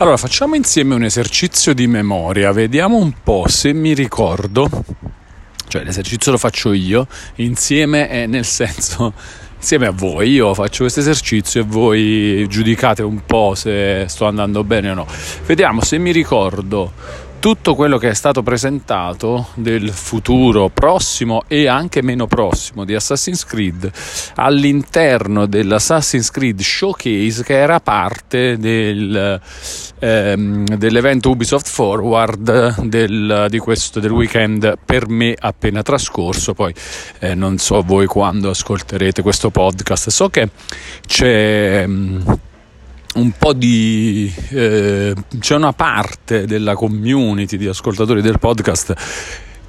Allora, facciamo insieme un esercizio di memoria, vediamo un po' se mi ricordo, cioè l'esercizio lo faccio io, insieme è nel senso, insieme a voi, io faccio questo esercizio e voi giudicate un po' se sto andando bene o no. Vediamo se mi ricordo tutto quello che è stato presentato del futuro prossimo e anche meno prossimo di Assassin's Creed all'interno dell'Assassin's Creed Showcase che era parte del, ehm, dell'evento Ubisoft Forward del, di questo, del weekend per me appena trascorso. Poi eh, non so voi quando ascolterete questo podcast. So che c'è un po' di eh, c'è una parte della community di ascoltatori del podcast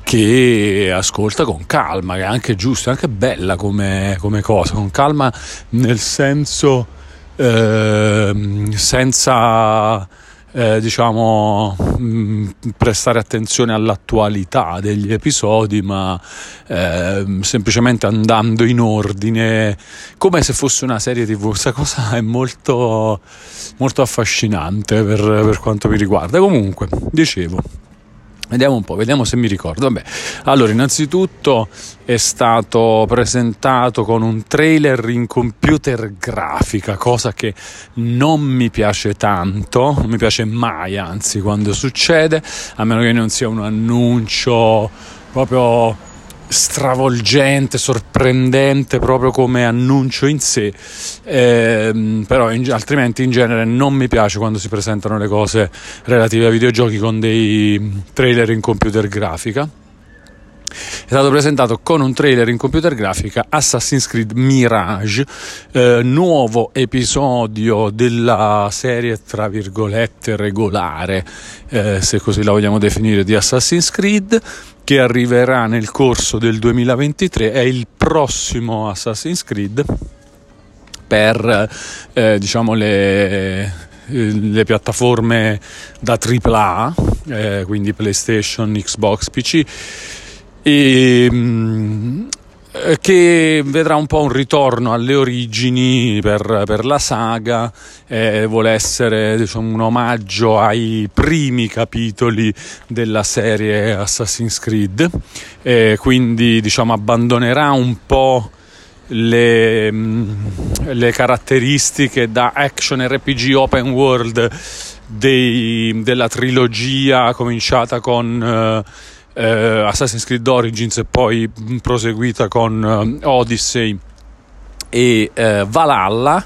che ascolta con calma, che è anche giusto, è anche bella come, come cosa, con calma nel senso eh, senza eh, diciamo mh, mm, prestare attenzione all'attualità degli episodi ma eh, semplicemente andando in ordine come se fosse una serie tv questa cosa è molto molto affascinante per, per quanto mi riguarda. Comunque dicevo Vediamo un po', vediamo se mi ricordo. Vabbè. Allora, innanzitutto è stato presentato con un trailer in computer grafica, cosa che non mi piace tanto, non mi piace mai, anzi, quando succede, a meno che non sia un annuncio proprio stravolgente, sorprendente proprio come annuncio in sé, eh, però in, altrimenti in genere non mi piace quando si presentano le cose relative ai videogiochi con dei trailer in computer grafica. È stato presentato con un trailer in computer grafica Assassin's Creed Mirage, eh, nuovo episodio della serie tra virgolette regolare, eh, se così la vogliamo definire, di Assassin's Creed che arriverà nel corso del 2023 è il prossimo Assassin's Creed per eh, diciamo le, le, piattaforme da AAA, eh, quindi PlayStation, Xbox, PC. E, mm, eh, che vedrà un po' un ritorno alle origini per, per la saga, eh, vuole essere diciamo, un omaggio ai primi capitoli della serie Assassin's Creed, eh, quindi diciamo, abbandonerà un po' le, mm, le, caratteristiche da action RPG open world dei, della trilogia cominciata con... Eh, eh, Assassin's Creed Origins e poi proseguita con eh, Odyssey e eh, Valhalla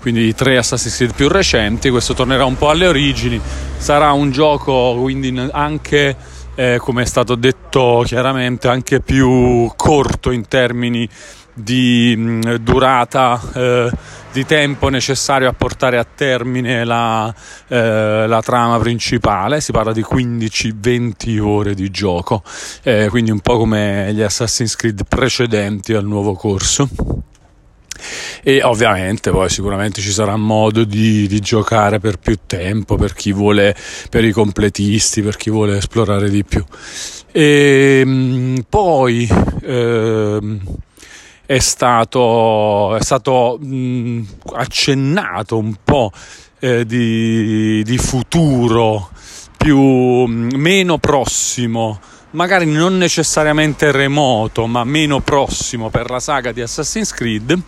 quindi i tre Assassin's Creed più recenti. Questo tornerà un po' alle origini. Sarà un gioco quindi anche eh, come è stato detto chiaramente anche più corto in termini di mh, durata eh, di tempo necessario a portare a termine la, eh, la trama principale, si parla di 15-20 ore di gioco, eh, quindi un po' come gli Assassin's Creed precedenti al nuovo corso. E ovviamente poi sicuramente ci sarà modo di, di, giocare per più tempo per chi vuole per i completisti per chi vuole esplorare di più. E ehm, poi ehm, è stato, è stato mh, accennato un po' eh, di, di, futuro più, mh, meno prossimo magari non necessariamente remoto ma meno prossimo per la saga di Assassin's Creed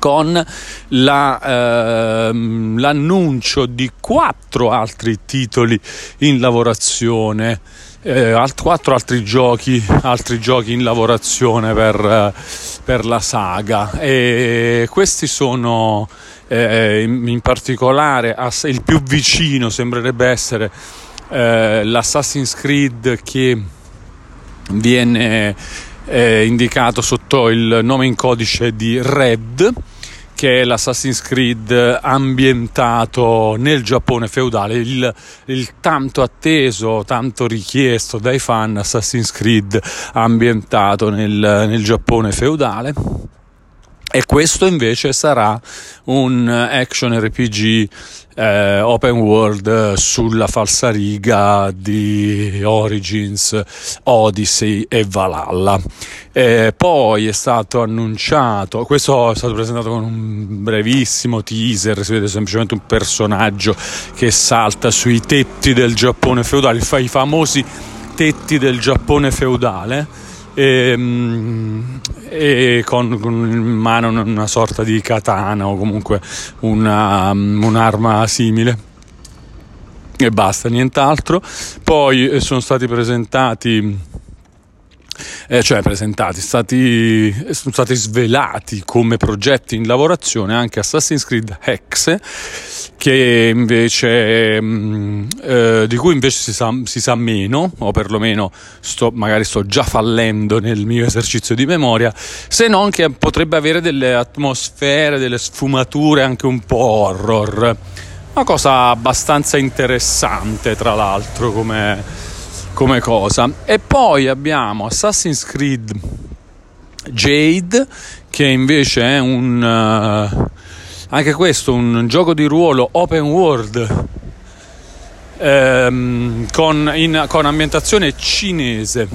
con la, ehm, l'annuncio di quattro altri titoli in lavorazione eh, alt- quattro altri giochi, altri giochi in lavorazione per, eh, per la saga. E questi sono eh, in, in, particolare ass- il più vicino sembrerebbe essere eh, l'Assassin's Creed che viene eh, indicato sotto il nome in codice di Red che è l'Assassin's Creed ambientato nel Giappone feudale, il, il, tanto atteso, tanto richiesto dai fan Assassin's Creed ambientato nel, nel Giappone feudale. E questo invece sarà un action RPG eh, open world sulla falsariga di Origins, Odyssey e Valhalla. Eh, poi è stato annunciato, questo è stato presentato con un brevissimo teaser, si vede semplicemente un personaggio che salta sui tetti del Giappone feudale, i famosi tetti del Giappone feudale e, ehm, e con, con, in mano una sorta di katana o comunque una, un'arma simile e basta, nient'altro. Poi eh, sono stati presentati eh, cioè presentati, stati, sono stati svelati come progetti in lavorazione anche Assassin's Creed che invece, mh, mm, eh, di cui invece si sa, si sa, meno, o perlomeno sto, magari sto già fallendo nel mio esercizio di memoria, se non che potrebbe avere delle atmosfere, delle sfumature anche un po' horror. Una cosa abbastanza interessante, tra l'altro, come, come cosa. E poi abbiamo Assassin's Creed Jade, che invece è un... Uh, anche questo un gioco di ruolo open world ehm, con, in, con ambientazione cinese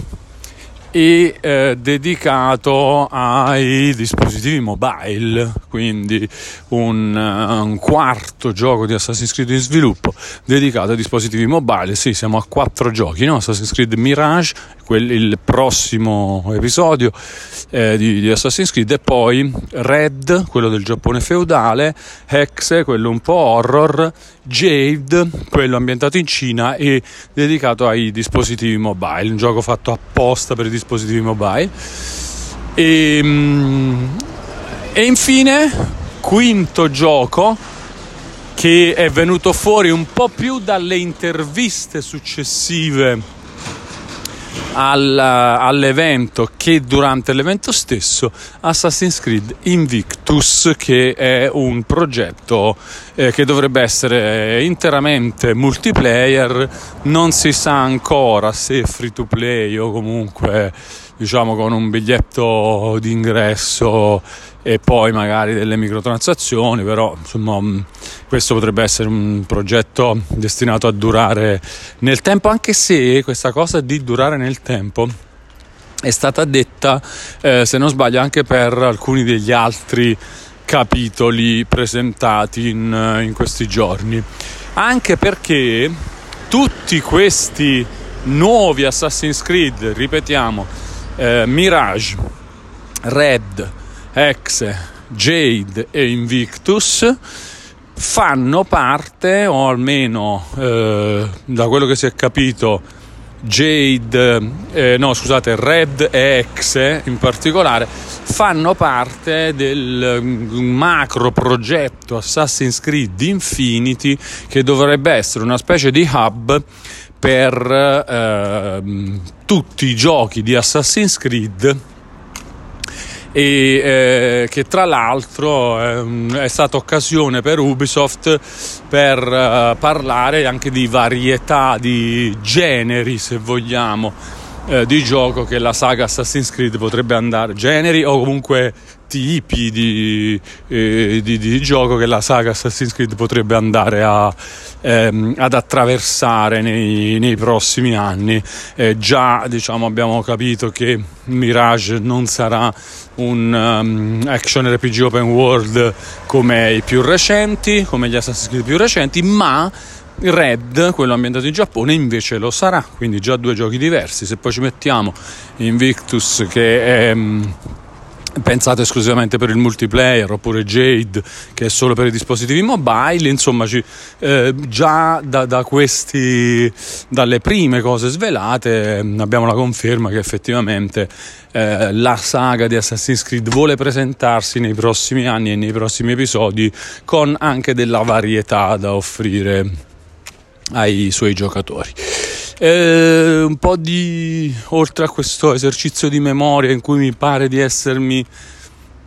e eh, dedicato ai dispositivi mobile, quindi un, uh, un, quarto gioco di Assassin's Creed in sviluppo dedicato ai dispositivi mobile. Sì, siamo a quattro giochi, no? Assassin's Creed Mirage, quel, il prossimo episodio eh, di, di, Assassin's Creed, e poi Red, quello del Giappone feudale, Hexe, quello un po' horror, Jade, quello ambientato in Cina e dedicato ai dispositivi mobile, un gioco fatto apposta per i dispositivi mobile. E, ehm, e infine, quinto gioco che è venuto fuori un po' più dalle interviste successive al, all'evento che durante l'evento stesso Assassin's Creed Invictus che è un progetto eh, che dovrebbe essere interamente multiplayer. Non si sa ancora se free to play o comunque diciamo con un biglietto d'ingresso e poi magari delle microtransazioni, però insomma mm, questo potrebbe essere un progetto destinato a durare nel tempo, anche se questa cosa di durare nel tempo è stata detta, eh, se non sbaglio, anche per alcuni degli altri capitoli presentati in, in questi giorni. Anche perché tutti questi nuovi Assassin's Creed, ripetiamo, eh, Mirage, Red, Hexe, Jade e Invictus fanno parte, o almeno eh, da quello che si è capito, Jade, eh, no scusate, Red e Hexe in particolare, fanno parte del macro progetto Assassin's Creed Infinity che dovrebbe essere una specie di hub per eh, tutti i giochi di Assassin's Creed e eh, che tra l'altro eh, è stata occasione per Ubisoft per eh, parlare anche di varietà di generi se vogliamo eh, di gioco che la saga Assassin's Creed potrebbe andare generi o comunque tipi di, eh, di, di, gioco che la saga Assassin's Creed potrebbe andare a, ehm, ad attraversare nei, nei prossimi anni. Eh, già diciamo, abbiamo capito che Mirage non sarà un um, action RPG open world come i più recenti, come gli Assassin's Creed più recenti, ma Red, quello ambientato in Giappone, invece lo sarà, quindi già due giochi diversi. Se poi ci mettiamo Invictus che è um, pensato esclusivamente per il multiplayer oppure Jade che è solo per i dispositivi mobile insomma ci, eh, già da, da, questi dalle prime cose svelate mm, abbiamo la conferma che effettivamente eh, la saga di Assassin's Creed vuole presentarsi nei prossimi anni e nei prossimi episodi con anche della varietà da offrire ai suoi giocatori eh, un po' di oltre a questo esercizio di memoria in cui mi pare di essermi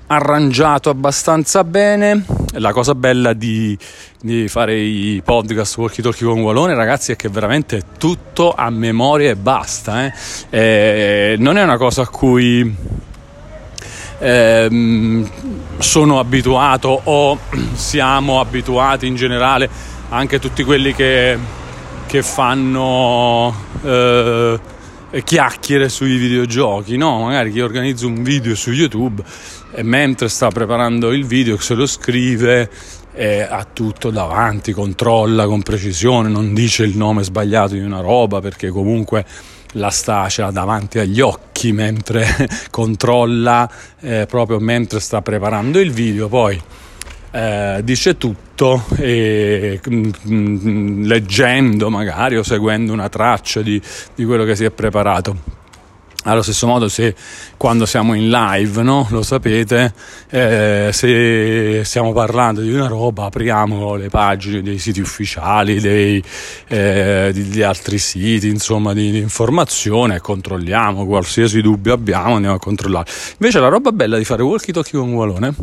arrangiato abbastanza bene. La cosa bella di, di fare i podcast walkie talkie con Walone, ragazzi, è che veramente è tutto a memoria e basta. Eh? Eh, non è una cosa a cui ehm, sono abituato o siamo abituati in generale anche tutti quelli che, che fanno eh, chiacchiere sui videogiochi, no? Magari chi organizza un video su YouTube e mentre sta preparando il video se lo scrive eh, ha tutto davanti, controlla con precisione, non dice il nome sbagliato di una roba perché comunque la sta ce l'ha davanti agli occhi mentre controlla eh, proprio mentre sta preparando il video poi eh, dice tutto e mm, mm, leggendo magari o seguendo una traccia di, di quello che si è preparato allo stesso modo, se quando siamo in live, no? lo sapete, eh, se stiamo parlando di una roba, apriamo le pagine dei siti ufficiali, dei, eh, di, di, altri siti, insomma, di, di, informazione controlliamo qualsiasi dubbio abbiamo, andiamo a controllare. Invece, la roba bella di fare walkie talkie con Walone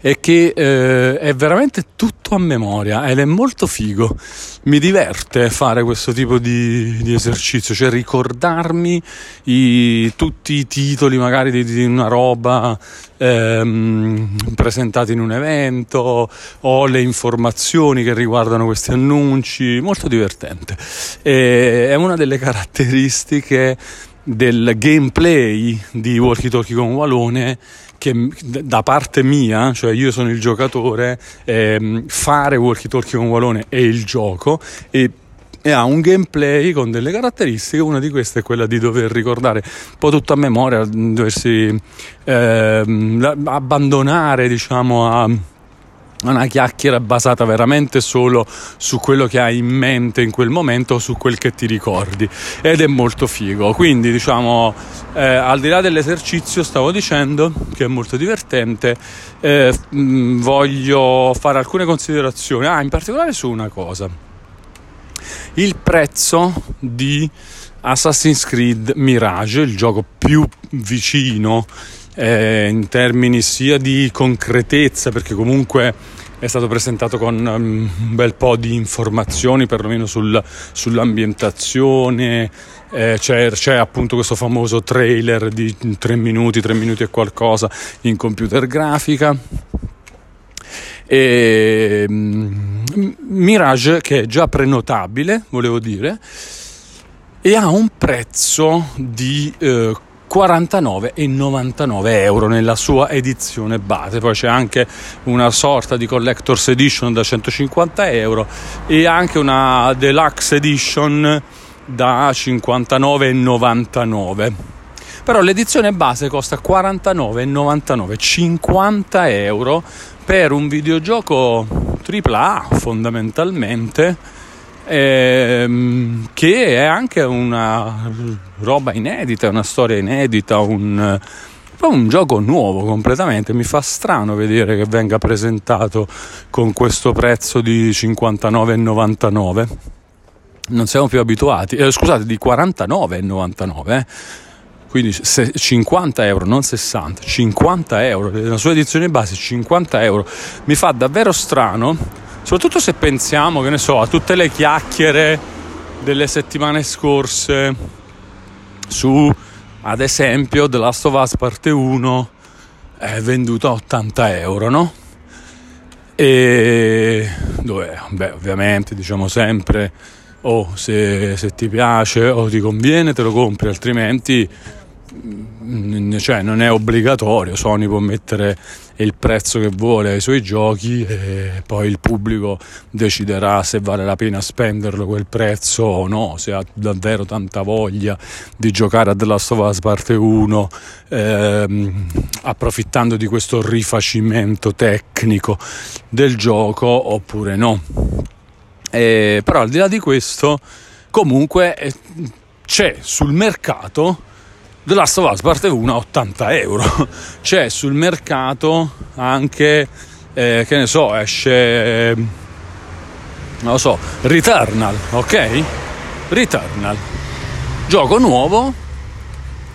è che eh, è veramente tutto a memoria ed è molto figo. Mi diverte fare questo tipo di, di esercizio, cioè ricordarmi i, tutti i titoli magari di, di una roba ehm, presentati in un evento o le informazioni che riguardano questi annunci, molto divertente. E, è una delle caratteristiche del gameplay di Walkie Talkie con Walone che da parte mia, cioè io sono il giocatore, ehm, fare walkie talkie con Walone è il gioco e e ha un gameplay con delle caratteristiche. Una di queste è quella di dover ricordare un po' tutto a memoria, doversi eh, abbandonare, diciamo, a una chiacchiera basata veramente solo su quello che hai in mente in quel momento su quel che ti ricordi. Ed è molto figo. Quindi diciamo eh, al di là dell'esercizio stavo dicendo che è molto divertente. Eh, mh, voglio fare alcune considerazioni. Ah in particolare su una cosa. Il prezzo di Assassin's Creed Mirage il gioco più vicino eh, in termini sia di concretezza, perché comunque è stato presentato con um, un bel po' di informazioni, perlomeno sul, sull'ambientazione. Eh, c'è, c'è, appunto questo famoso trailer di 3 minuti, 3 minuti e qualcosa in computer grafica. E, um, Mirage che è già prenotabile, volevo dire, e ha un prezzo di eh, 49,99 euro nella sua edizione base. Poi c'è anche una sorta di collector's edition da 150 euro e anche una deluxe edition da 59,99 però l'edizione base costa 49,99 50 euro per un videogioco AAA fondamentalmente ehm, che è anche una roba inedita, una storia inedita, un, un gioco nuovo completamente. Mi fa strano vedere che venga presentato con questo prezzo di 59,99. Non siamo più abituati, eh, scusate, di 49,99. Eh quindi 50 euro, non 60, 50 euro, la sua edizione base 50 euro, mi fa davvero strano Soprattutto se pensiamo, che ne so, a tutte le chiacchiere delle settimane scorse su, ad esempio, The Last of Us parte 1 è venduto a 80 euro, no? E dove, beh, ovviamente diciamo sempre, oh, se, se ti piace o ti conviene te lo compri, altrimenti cioè non è obbligatorio, Sony può mettere il prezzo che vuole ai suoi giochi e poi il pubblico deciderà se vale la pena spenderlo quel prezzo o no, se ha davvero tanta voglia di giocare a The Last of Us parte 1 ehm, approfittando di questo rifacimento tecnico del gioco oppure no. E, però al di là di questo comunque eh, c'è sul mercato The Last of Us parte 1 a 80 euro. C'è sul mercato anche, eh, che ne so, esce, eh, non lo so, Returnal, ok? Returnal. Gioco nuovo,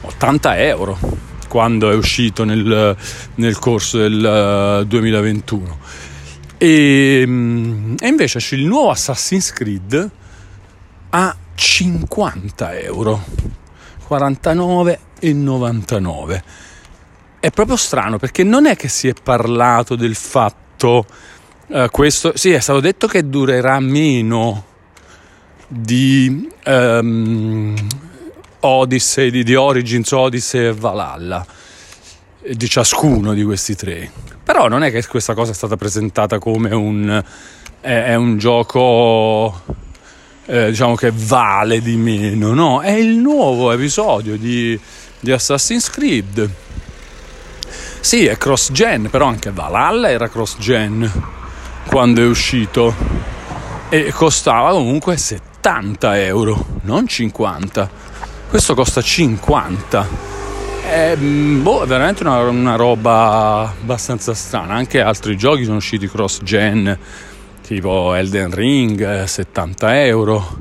80 euro, quando è uscito nel, nel corso del 2021. E, mm, e invece c'è il nuovo Assassin's Creed a 50 euro 49,99 è proprio strano perché non è che si è parlato del fatto uh, questo sì è stato detto che durerà meno di um, Odyssey di, di, Origins Odyssey e Valhalla di ciascuno di questi tre. Però non è che questa cosa è stata presentata come un è, è un gioco eh, diciamo che vale di meno no è il nuovo episodio di, di Assassin's Creed sì, è cross gen, però anche Valhalla era cross gen quando è uscito e costava comunque 70 euro, non 50. Questo costa 50. È, mm, boh, è veramente una, una roba abbastanza strana. Anche altri giochi sono usciti cross gen, tipo Elden Ring, 70 eh, euro.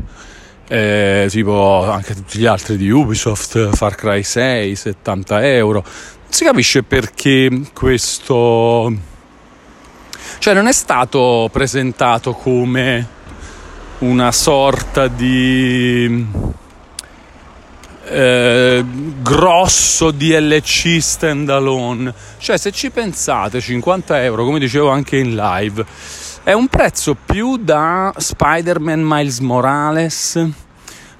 Eh, tipo anche tutti gli altri di Ubisoft, Far Cry 6, 70 euro si capisce perché questo cioè non è stato presentato come una sorta di eh, grosso DLC standalone cioè se ci pensate 50 euro come dicevo anche in live è un prezzo più da Spider-Man Miles Morales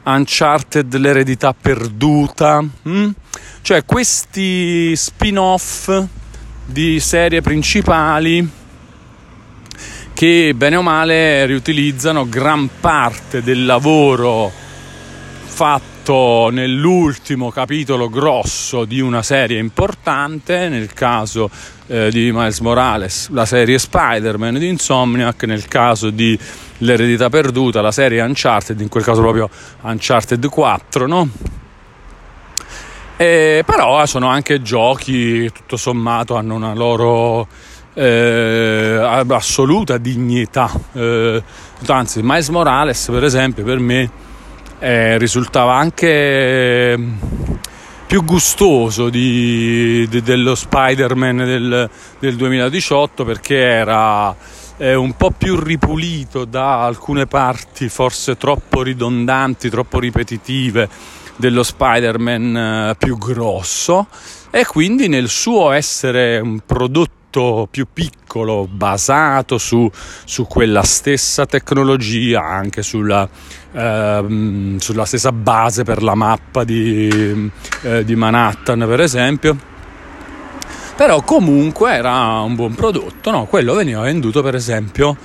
Uncharted l'eredità perduta hm? Cioè questi spin-off di serie principali che bene o male riutilizzano gran parte del lavoro fatto nell'ultimo capitolo grosso di una serie importante, nel caso eh, di Miles Morales, la serie Spider-Man di Insomniac, nel caso di L'eredità perduta, la serie Uncharted, in quel caso proprio Uncharted 4, no? Eh, però sono anche giochi, tutto sommato, hanno una loro eh, assoluta dignità. Eh, anzi, Miles Morales, per esempio, per me eh, risultava anche più gustoso di, di, dello Spider-Man del, del 2018 perché era eh, un po' più ripulito da alcune parti forse troppo ridondanti, troppo ripetitive dello Spider-Man eh, più grosso. E quindi nel suo essere un prodotto più piccolo basato su, su quella stessa tecnologia anche sulla, eh, sulla, stessa base per la mappa di, eh, di Manhattan per esempio però comunque era un buon prodotto no? quello veniva venduto per esempio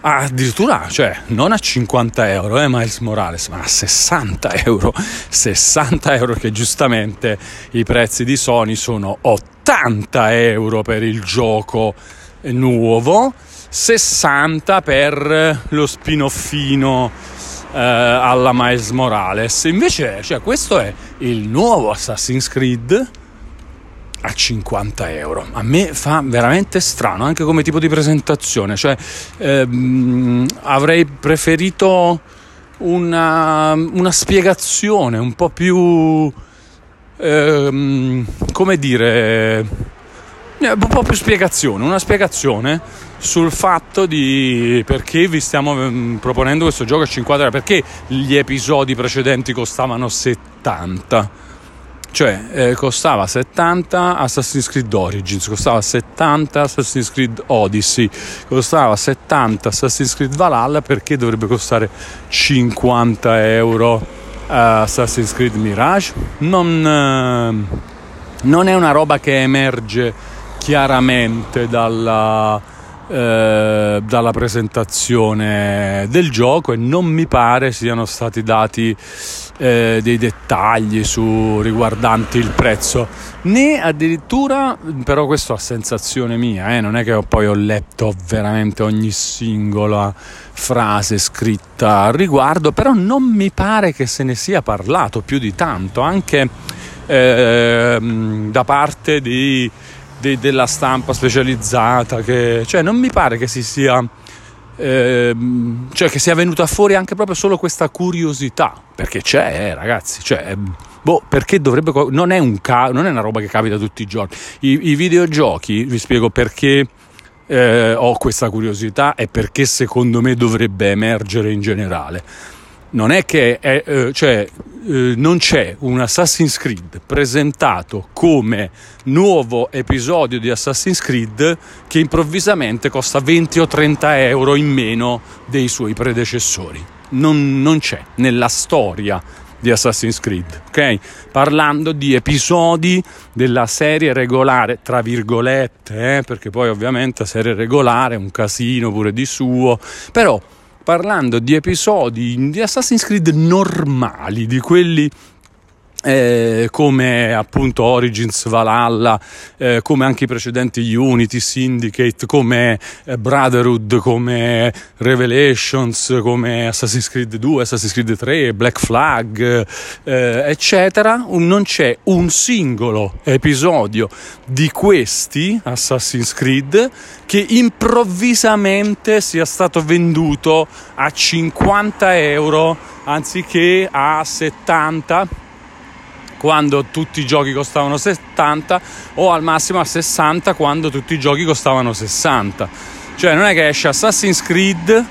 addirittura, cioè, non a 50 euro, eh, Miles Morales, ma a 60 euro. 60 euro che giustamente i prezzi di Sony sono 80 euro per il gioco nuovo, 60 per lo spinoffino eh, alla Miles Morales. Invece, cioè, questo è il nuovo Assassin's Creed a 50 euro. A me fa veramente strano anche come tipo di presentazione, cioè ehm, avrei preferito una, una, spiegazione un po' più, ehm, come dire, eh, un po' più spiegazione, una spiegazione sul fatto di perché vi stiamo ehm, proponendo questo gioco a 50 euro, perché gli episodi precedenti costavano 70 cioè eh, costava 70 Assassin's Creed Origins, costava 70 Assassin's Creed Odyssey, costava 70 Assassin's Creed Valhalla perché dovrebbe costare 50 euro uh, Assassin's Creed Mirage? Non, uh, non, è una roba che emerge chiaramente dalla, uh, dalla presentazione del gioco e non mi pare siano stati dati eh, dei dettagli su, riguardanti il prezzo, né addirittura, però questo a sensazione mia, eh, non è che poi ho letto veramente ogni singola frase scritta al riguardo, però non mi pare che se ne sia parlato più di tanto, anche eh, da parte di, di, della stampa specializzata, che, cioè non mi pare che si sia Ehm, cioè che sia venuta fuori anche proprio solo questa curiosità, perché c'è, eh, ragazzi, cioè, boh, perché dovrebbe, non è, ca- non è una roba che capita tutti i giorni. I, i videogiochi, vi spiego perché eh, ho questa curiosità e perché secondo me dovrebbe emergere in generale. Non è che, è, eh, cioè, eh, non c'è un Assassin's Creed presentato come nuovo episodio di Assassin's Creed che improvvisamente costa 20 o 30 euro in meno dei suoi predecessori. Non, non c'è nella storia di Assassin's Creed, ok? Parlando di episodi della serie regolare, tra virgolette, eh? perché poi ovviamente serie regolare è un casino pure di suo, però parlando di episodi di Assassin's Creed normali, di quelli eh, come appunto Origins, Valhalla, eh, come anche i precedenti Unity, Syndicate, come eh, Brotherhood, come Revelations, come Assassin's Creed 2, Assassin's Creed 3, Black Flag, eh, eccetera, non c'è un singolo episodio di questi Assassin's Creed che improvvisamente sia stato venduto a 50 euro anziché a 70 quando tutti i giochi costavano 70 o al massimo a 60 quando tutti i giochi costavano 60. Cioè non è che esce Assassin's Creed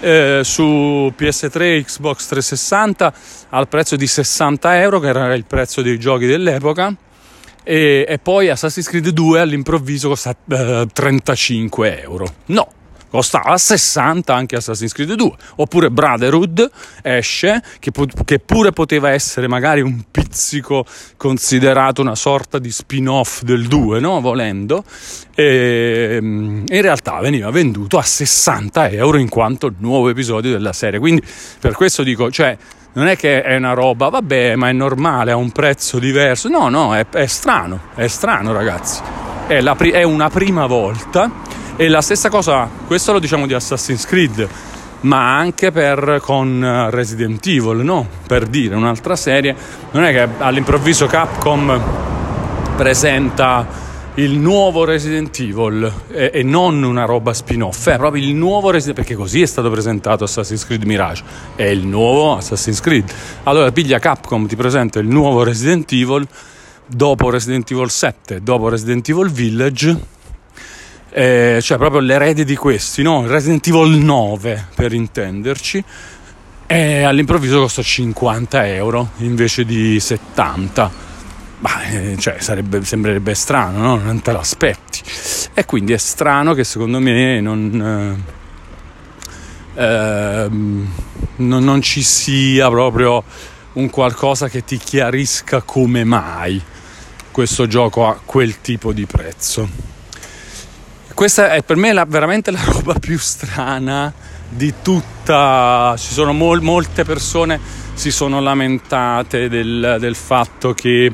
eh, su PS3 e Xbox 360 al prezzo di 60 euro, che era il prezzo dei giochi dell'epoca, e, e poi Assassin's Creed 2 all'improvviso costa eh, 35 euro. No, costava 60 anche Assassin's Creed 2 oppure Brotherhood esce che, che, pure poteva essere magari un pizzico considerato una sorta di spin-off del 2 no? volendo e mm, in realtà veniva venduto a 60 euro in quanto nuovo episodio della serie quindi per questo dico cioè non è che è una roba, vabbè, ma è normale, ha un prezzo diverso. No, no, è, è strano, è strano, ragazzi. È, la, è una prima volta e la stessa cosa, questo lo diciamo di Assassin's Creed, ma anche per, con Resident Evil, no? Per dire un'altra serie, non è che all'improvviso Capcom presenta il nuovo Resident Evil e, e, non una roba spin-off, è proprio il nuovo Resident perché così è stato presentato Assassin's Creed Mirage, è il nuovo Assassin's Creed. Allora piglia Capcom, ti presenta il nuovo Resident Evil dopo Resident Evil 7, dopo Resident Evil Village eh, cioè proprio l'erede di questi, no? Resident Evil 9 per intenderci, e all'improvviso costa 50 euro invece di 70. Ma eh, cioè, sarebbe, sembrerebbe strano, no? Non te l'aspetti. E quindi è strano che secondo me non, eh, ehm, non, non ci sia proprio un qualcosa che ti chiarisca come mai questo gioco ha quel tipo di prezzo. Questa è per me la, veramente la roba più strana di tutta. Ci sono mol, molte persone si sono lamentate del, del fatto che.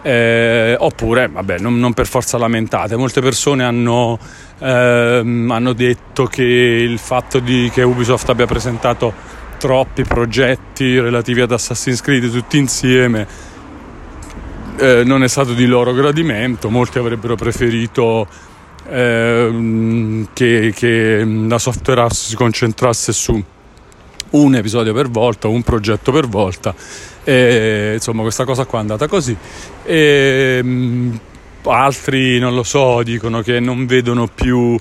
Eh, oppure, vabbè, non, non, per forza lamentate, molte persone hanno, ehm, hanno detto che il fatto di, che Ubisoft abbia presentato troppi progetti relativi ad Assassin's Creed tutti insieme eh, non è stato di loro gradimento, molti avrebbero preferito ehm, che, che la software house si concentrasse su un episodio per volta, un progetto per volta. E, insomma, questa cosa qua è andata così. E, mh, altri, non lo so, dicono che non vedono più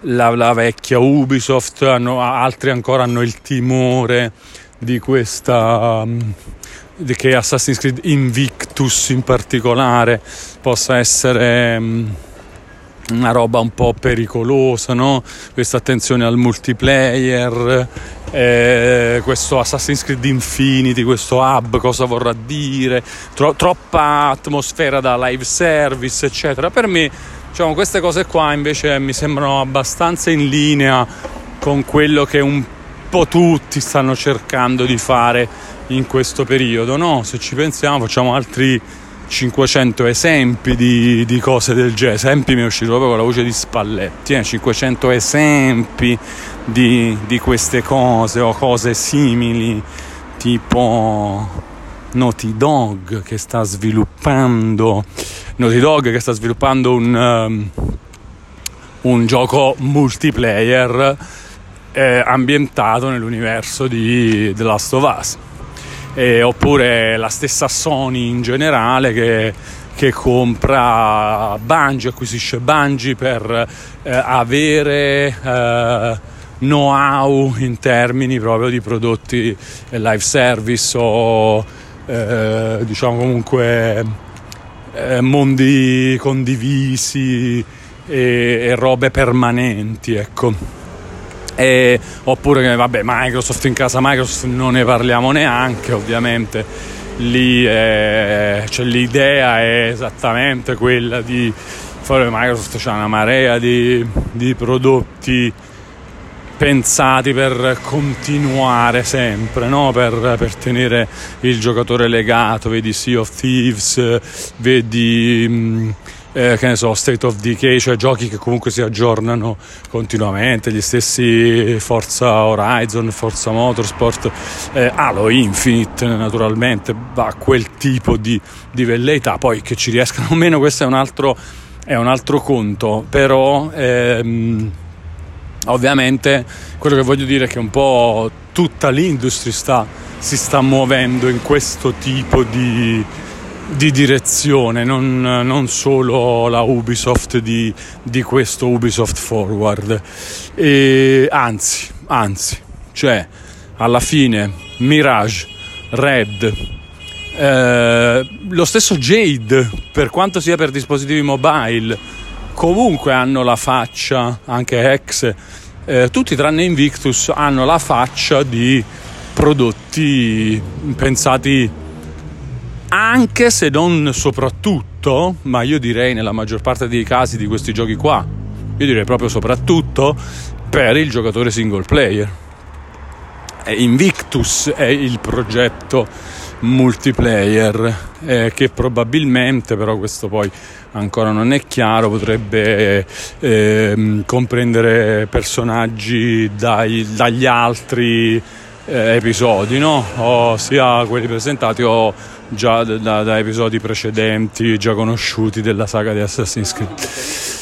la, la vecchia Ubisoft, hanno, altri ancora hanno il timore di questa. Mh, di che Assassin's Creed Invictus in particolare possa essere. Una roba un po' pericolosa, no? questa attenzione al multiplayer, eh, questo Assassin's Creed Infinity, questo hub, cosa vorrà dire, tro- troppa atmosfera da live service, eccetera. Per me, diciamo, queste cose qua invece mi sembrano abbastanza in linea con quello che un po' tutti stanno cercando di fare in questo periodo, no? Se ci pensiamo, facciamo altri 500 esempi di, di, cose del genere. Esempi mi è uscito proprio con la voce di Spalletti. Eh? 500 esempi di, di, queste cose o cose simili, tipo Naughty Dog che sta sviluppando. Che sta sviluppando un, um, un gioco multiplayer eh, ambientato nell'universo di The Last of Us eh, oppure la stessa Sony in generale che, che compra Bungie, acquisisce Bungie per eh, avere eh, know-how in termini proprio di prodotti live service o eh, diciamo comunque eh, mondi condivisi e, e robe permanenti, ecco. E, oppure vabbè Microsoft in casa Microsoft non ne parliamo neanche ovviamente lì è, cioè, l'idea è esattamente quella di fare Microsoft c'è una marea di, di prodotti pensati per continuare sempre, no? per, per, tenere il giocatore legato, vedi Sea of Thieves, vedi mm, eh, che ne so, State of Decay, cioè giochi che comunque si aggiornano continuamente, gli stessi Forza Horizon, Forza Motorsport, eh, Halo Infinite naturalmente va quel tipo di, di velleità, poi che ci riescano o meno questo è un altro, è un altro conto, però... Ehm, Ovviamente quello che voglio dire è che un po' tutta l'industria sta, si sta muovendo in questo tipo di, di direzione, non, non, solo la Ubisoft di, di questo Ubisoft Forward. E, anzi, anzi, cioè alla fine Mirage, Red, eh, lo stesso Jade, per quanto sia per dispositivi mobile, comunque hanno la faccia, anche ex, eh, tutti tranne Invictus hanno la faccia di prodotti pensati anche se non soprattutto, ma io direi nella maggior parte dei casi di questi giochi qua, io direi proprio soprattutto per il giocatore single player. Invictus è il progetto multiplayer eh, che probabilmente però questo poi ancora non è chiaro potrebbe eh, comprendere personaggi dai, dagli altri eh, episodi no? o sia quelli presentati o già da, da, episodi precedenti già conosciuti della saga di Assassin's Creed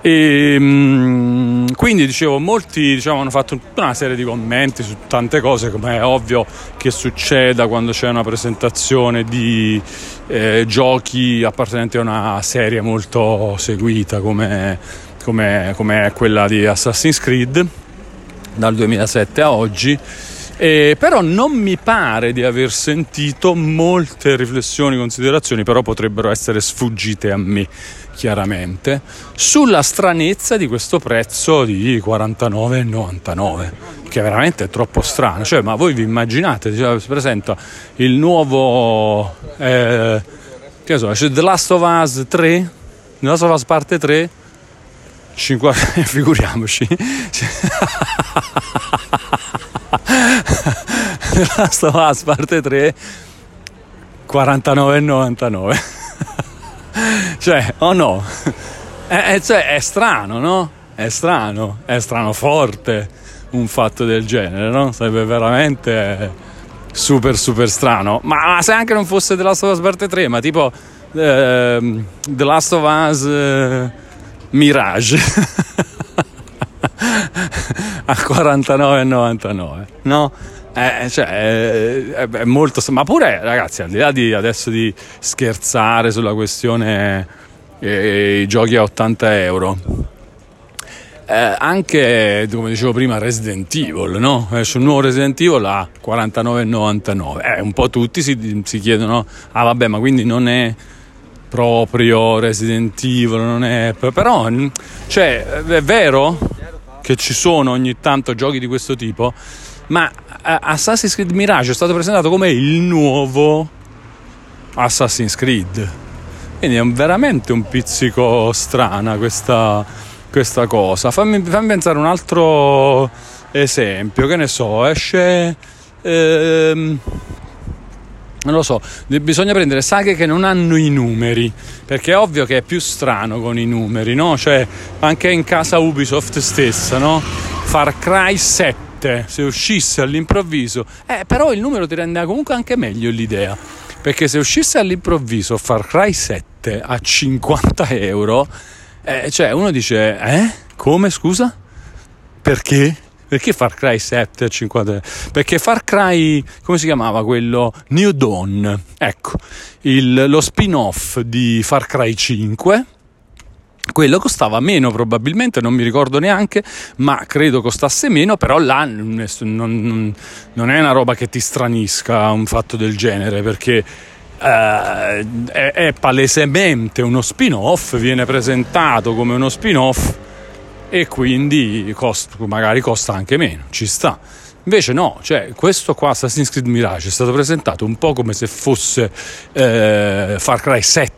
e, ehm, quindi dicevo, molti diciamo, hanno fatto una serie di commenti su tante cose, come è ovvio che succeda quando c'è una presentazione di eh, giochi appartenenti a una serie molto seguita come, come, come quella di Assassin's Creed dal 2007 a oggi. Eh, però non mi pare di aver sentito molte riflessioni, considerazioni, però potrebbero essere sfuggite a me chiaramente, sulla stranezza di questo prezzo di 49,99, che veramente è troppo strano. Cioè, ma voi vi immaginate, si presenta il nuovo, eh, che so, The Last of Us 3, The Last of Us parte 3, 50, figuriamoci. The Last of Us parte 3, 49,99 cioè, o oh no? È, è, cioè, è strano, no? È strano, è strano forte un fatto del genere, no? Sarebbe veramente super super strano. Ma, ma se anche non fosse The Last of Us parte 3, ma tipo eh, The Last of Us eh, Mirage a 49,99, no? Eh, cioè, è, è, molto ma pure ragazzi al di là di adesso di scherzare sulla questione eh, i giochi a 80 euro eh, anche come dicevo prima Resident Evil no? esce un nuovo Resident Evil a 49,99 eh, un po' tutti si, si chiedono ah vabbè ma quindi non è proprio Resident Evil non è però cioè è vero che ci sono ogni tanto giochi di questo tipo ma eh, Assassin's Creed Mirage è stato presentato come il nuovo Assassin's Creed. Quindi è veramente un pizzico strana questa, questa cosa. Fammi, fammi, pensare un altro esempio, che ne so, esce... Ehm, non lo so, bisogna prendere saghe che non hanno i numeri, perché è ovvio che è più strano con i numeri, no? Cioè, anche in casa Ubisoft stessa, no? Far Cry 7 7 se uscisse all'improvviso, eh, però il numero ti rende comunque anche meglio l'idea. Perché se uscisse all'improvviso Far Cry 7 a 50 euro, eh, cioè uno dice, eh? Come scusa? Perché? Perché Far Cry 7 a 50 euro? Perché Far Cry, come si chiamava quello? New Dawn, ecco, il, lo spin-off di Far Cry 5 quello costava meno probabilmente, non mi ricordo neanche, ma credo costasse meno, però là non, non, non è una roba che ti stranisca un fatto del genere, perché eh, è, è, palesemente uno spin-off, viene presentato come uno spin-off e quindi cost, magari costa anche meno, ci sta. Invece no, cioè questo qua Assassin's Creed Mirage è stato presentato un po' come se fosse eh, Far Cry 7,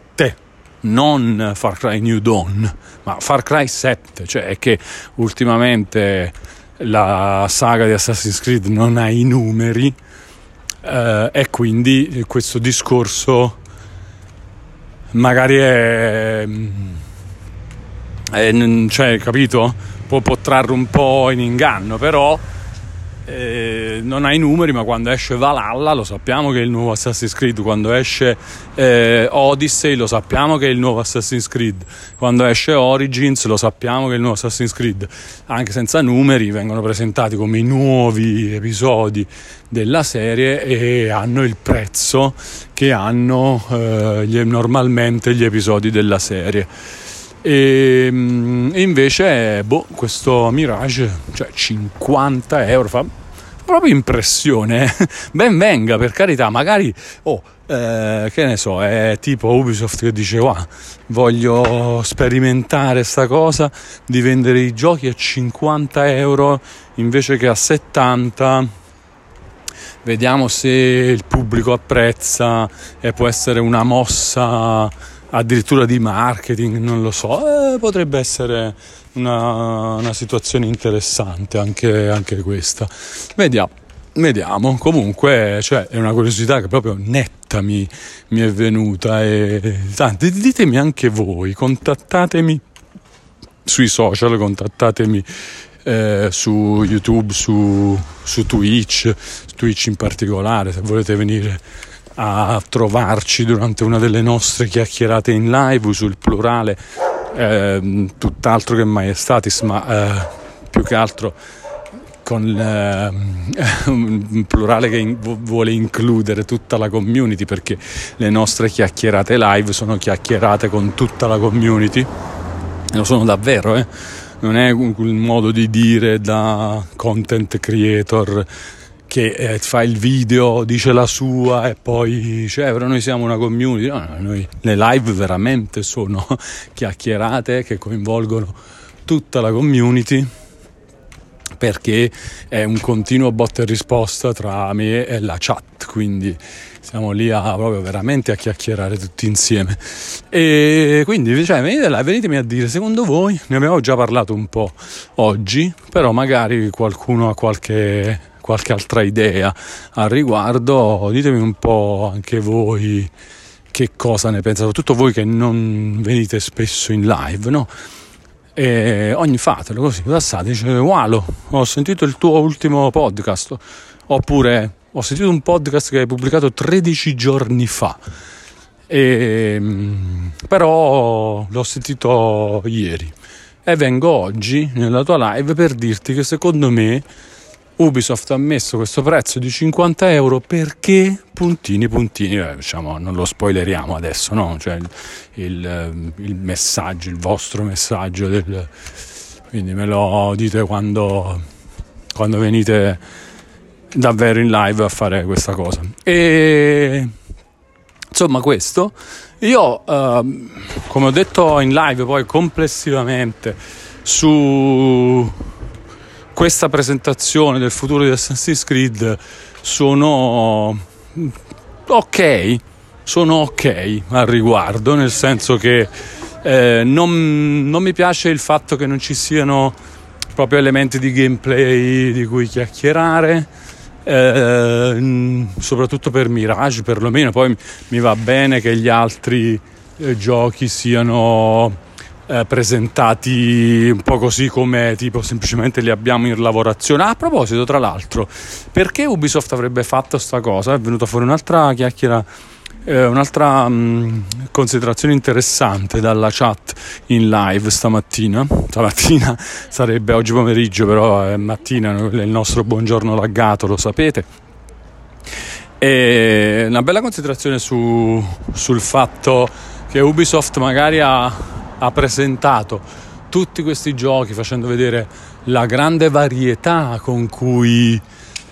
non Far Cry New Dawn, ma Far Cry 7, cioè è che ultimamente la saga di Assassin's Creed non ha i numeri eh, e quindi questo discorso magari è, è cioè, capito? Può, può trarre un po' in inganno, però eh, non ha i numeri, ma quando esce Valhalla lo sappiamo che è il nuovo Assassin's Creed, quando esce eh, Odyssey lo sappiamo che è il nuovo Assassin's Creed, quando esce Origins lo sappiamo che è il nuovo Assassin's Creed, anche senza numeri vengono presentati come i nuovi episodi della serie e hanno il prezzo che hanno eh, normalmente gli episodi della serie. E, mm, e invece, boh, questo Mirage, cioè 50 euro, fa proprio impressione. ben venga, per carità, magari, oh, eh, che ne so, è tipo Ubisoft che dice, wow, voglio sperimentare sta cosa di vendere i giochi a 50 euro invece che a 70 vediamo se il pubblico apprezza e può essere una mossa addirittura di marketing, non lo so, eh, potrebbe essere una, una situazione interessante anche, anche, questa. Vediamo. Vediamo, comunque cioè, è una curiosità che proprio netta mi, mi è venuta e tanti, ditemi anche voi, contattatemi sui social, contattatemi eh, su YouTube, su, su Twitch, Twitch in particolare, se volete venire a trovarci durante una delle nostre chiacchierate in live sul plurale, eh, tutt'altro che maestatis, ma eh, più che altro con eh, un plurale che in, vuole includere tutta la community perché le nostre chiacchierate live sono chiacchierate con tutta la community lo sono davvero eh? non è un, un modo di dire da content creator che eh, fa il video, dice la sua e poi eh, però noi siamo una community. No, no, noi, le live veramente sono chiacchierate che coinvolgono tutta la community perché è un continuo botta e risposta tra me e la chat, quindi siamo lì a, proprio veramente a chiacchierare tutti insieme. E quindi cioè, venite là, venitemi a dire, secondo voi, ne abbiamo già parlato un po' oggi, però magari qualcuno ha qualche qualche altra idea al riguardo, ditemi un po' anche voi che cosa ne pensate, soprattutto voi che non venite spesso in live, no? E ogni fatelo così, passate, dice Walo, ho sentito il tuo ultimo podcast, oppure ho sentito un podcast che hai pubblicato 13 giorni fa. E, però l'ho sentito ieri e vengo oggi nella tua live per dirti che secondo me Ubisoft ha messo questo prezzo di 50 euro perché puntini puntini, eh, diciamo, non lo spoileriamo adesso, no? Cioè il, il, eh, il, messaggio, il vostro messaggio, del, quindi me lo dite quando, quando venite davvero in live a fare questa cosa. E insomma questo, io eh, come ho detto in live poi complessivamente su questa presentazione del futuro di Assassin's Creed sono ok, sono ok al riguardo, nel senso che eh, non, non mi piace il fatto che non ci siano proprio elementi di gameplay di cui chiacchierare. Eh, soprattutto per Mirage perlomeno poi mi va bene che gli altri eh, giochi siano eh, presentati un po' così come tipo semplicemente li abbiamo in lavorazione. Ah, a proposito, tra l'altro, perché Ubisoft avrebbe fatto questa cosa? È venuta fuori un'altra chiacchiera. Eh, un'altra mh, mm, considerazione interessante dalla chat in live stamattina, stamattina sarebbe oggi pomeriggio, però è mattina, è il nostro buongiorno laggato, lo sapete. E una bella considerazione su, sul fatto che Ubisoft magari ha ha presentato tutti questi giochi facendo vedere la grande varietà con cui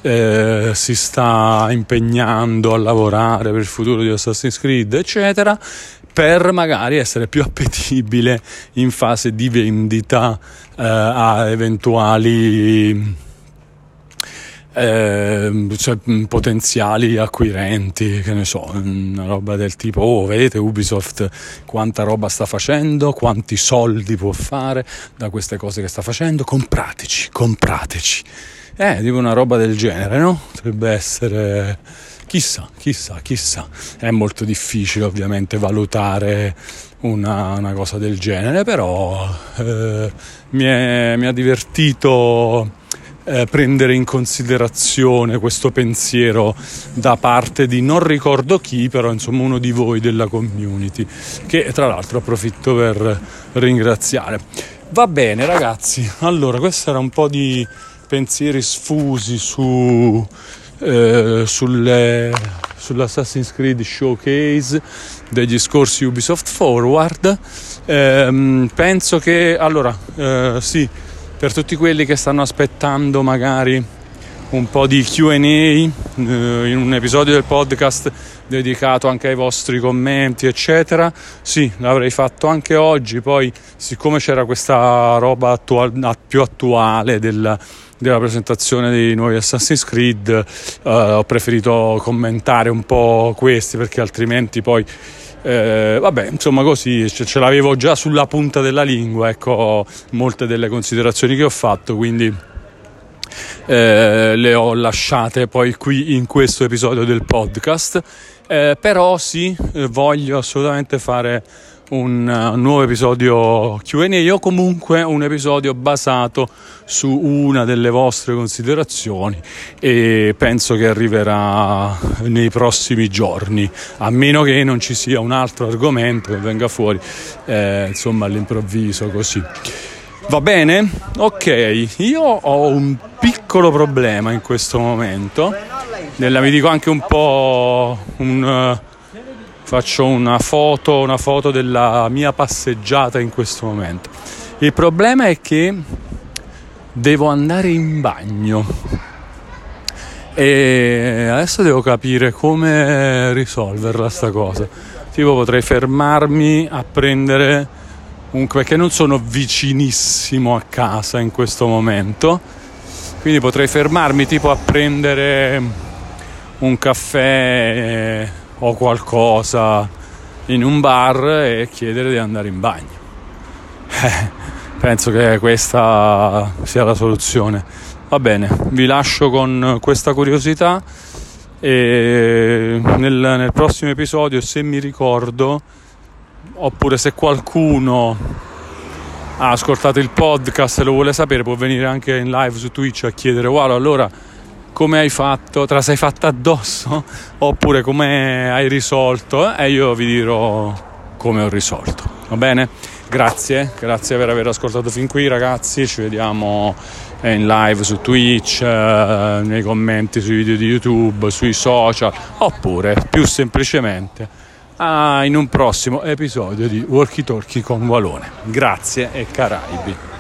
eh, si sta impegnando a lavorare per il futuro di Assassin's Creed, eccetera, per magari essere più appetibile in fase di vendita eh, a eventuali eh, cioè, potenziali acquirenti, che ne so, una roba del tipo, oh, vedete Ubisoft quanta roba sta facendo, quanti soldi può fare da queste cose che sta facendo, comprateci, comprateci. Eh, tipo una roba del genere, no? Potrebbe essere... Chissà, chissà, chissà. È molto difficile ovviamente valutare una, una cosa del genere, però eh, mi, è, mi ha divertito eh, prendere in considerazione questo pensiero da parte di non ricordo chi, però insomma uno di voi della community, che tra l'altro approfitto per ringraziare. Va bene ragazzi, allora questo era un po' di pensieri sfusi su, eh, sulle, sull'Assassin's Creed Showcase degli scorsi Ubisoft Forward. Eh, penso che allora eh, sì per tutti quelli che stanno aspettando magari un po' di QA eh, in un episodio del podcast dedicato anche ai vostri commenti, eccetera. Sì, l'avrei fatto anche oggi. Poi, siccome c'era questa roba attual- più attuale della, della, presentazione dei nuovi Assassin's Creed, eh, ho preferito commentare un po' questi perché altrimenti poi eh, vabbè, insomma, così ce, ce, l'avevo già sulla punta della lingua, ecco molte delle considerazioni che ho fatto, quindi eh, le ho lasciate poi qui in questo episodio del podcast. Eh, però sì, eh, voglio assolutamente fare un uh, nuovo episodio QA o comunque un episodio basato su una delle vostre considerazioni e penso che arriverà nei prossimi giorni, a meno che non ci sia un altro argomento che venga fuori eh, insomma all'improvviso così. Va bene? Ok, io ho un piccolo problema in questo momento, nella, mi dico anche un po' un faccio una foto, una foto della mia passeggiata in questo momento. Il problema è che devo andare in bagno e adesso devo capire come risolverla sta cosa. Tipo potrei fermarmi a prendere un perché non sono vicinissimo a casa in questo momento. Quindi potrei fermarmi tipo a prendere un caffè o qualcosa in un bar e chiedere di andare in bagno. Eh, penso che questa sia la soluzione. Va bene, vi lascio con questa curiosità e nel, nel prossimo episodio, se mi ricordo, oppure se qualcuno ha ascoltato il podcast e lo vuole sapere, può venire anche in live su Twitch a chiedere: Wow, allora come hai fatto, te la sei fatta addosso oppure come hai risolto e io vi dirò come ho risolto. Va bene? Grazie, grazie per aver ascoltato fin qui ragazzi, ci vediamo in live su Twitch, eh, nei commenti sui video di YouTube, sui social oppure più semplicemente in un prossimo episodio di Walkie Talkie con Walone. Grazie e Caraibi.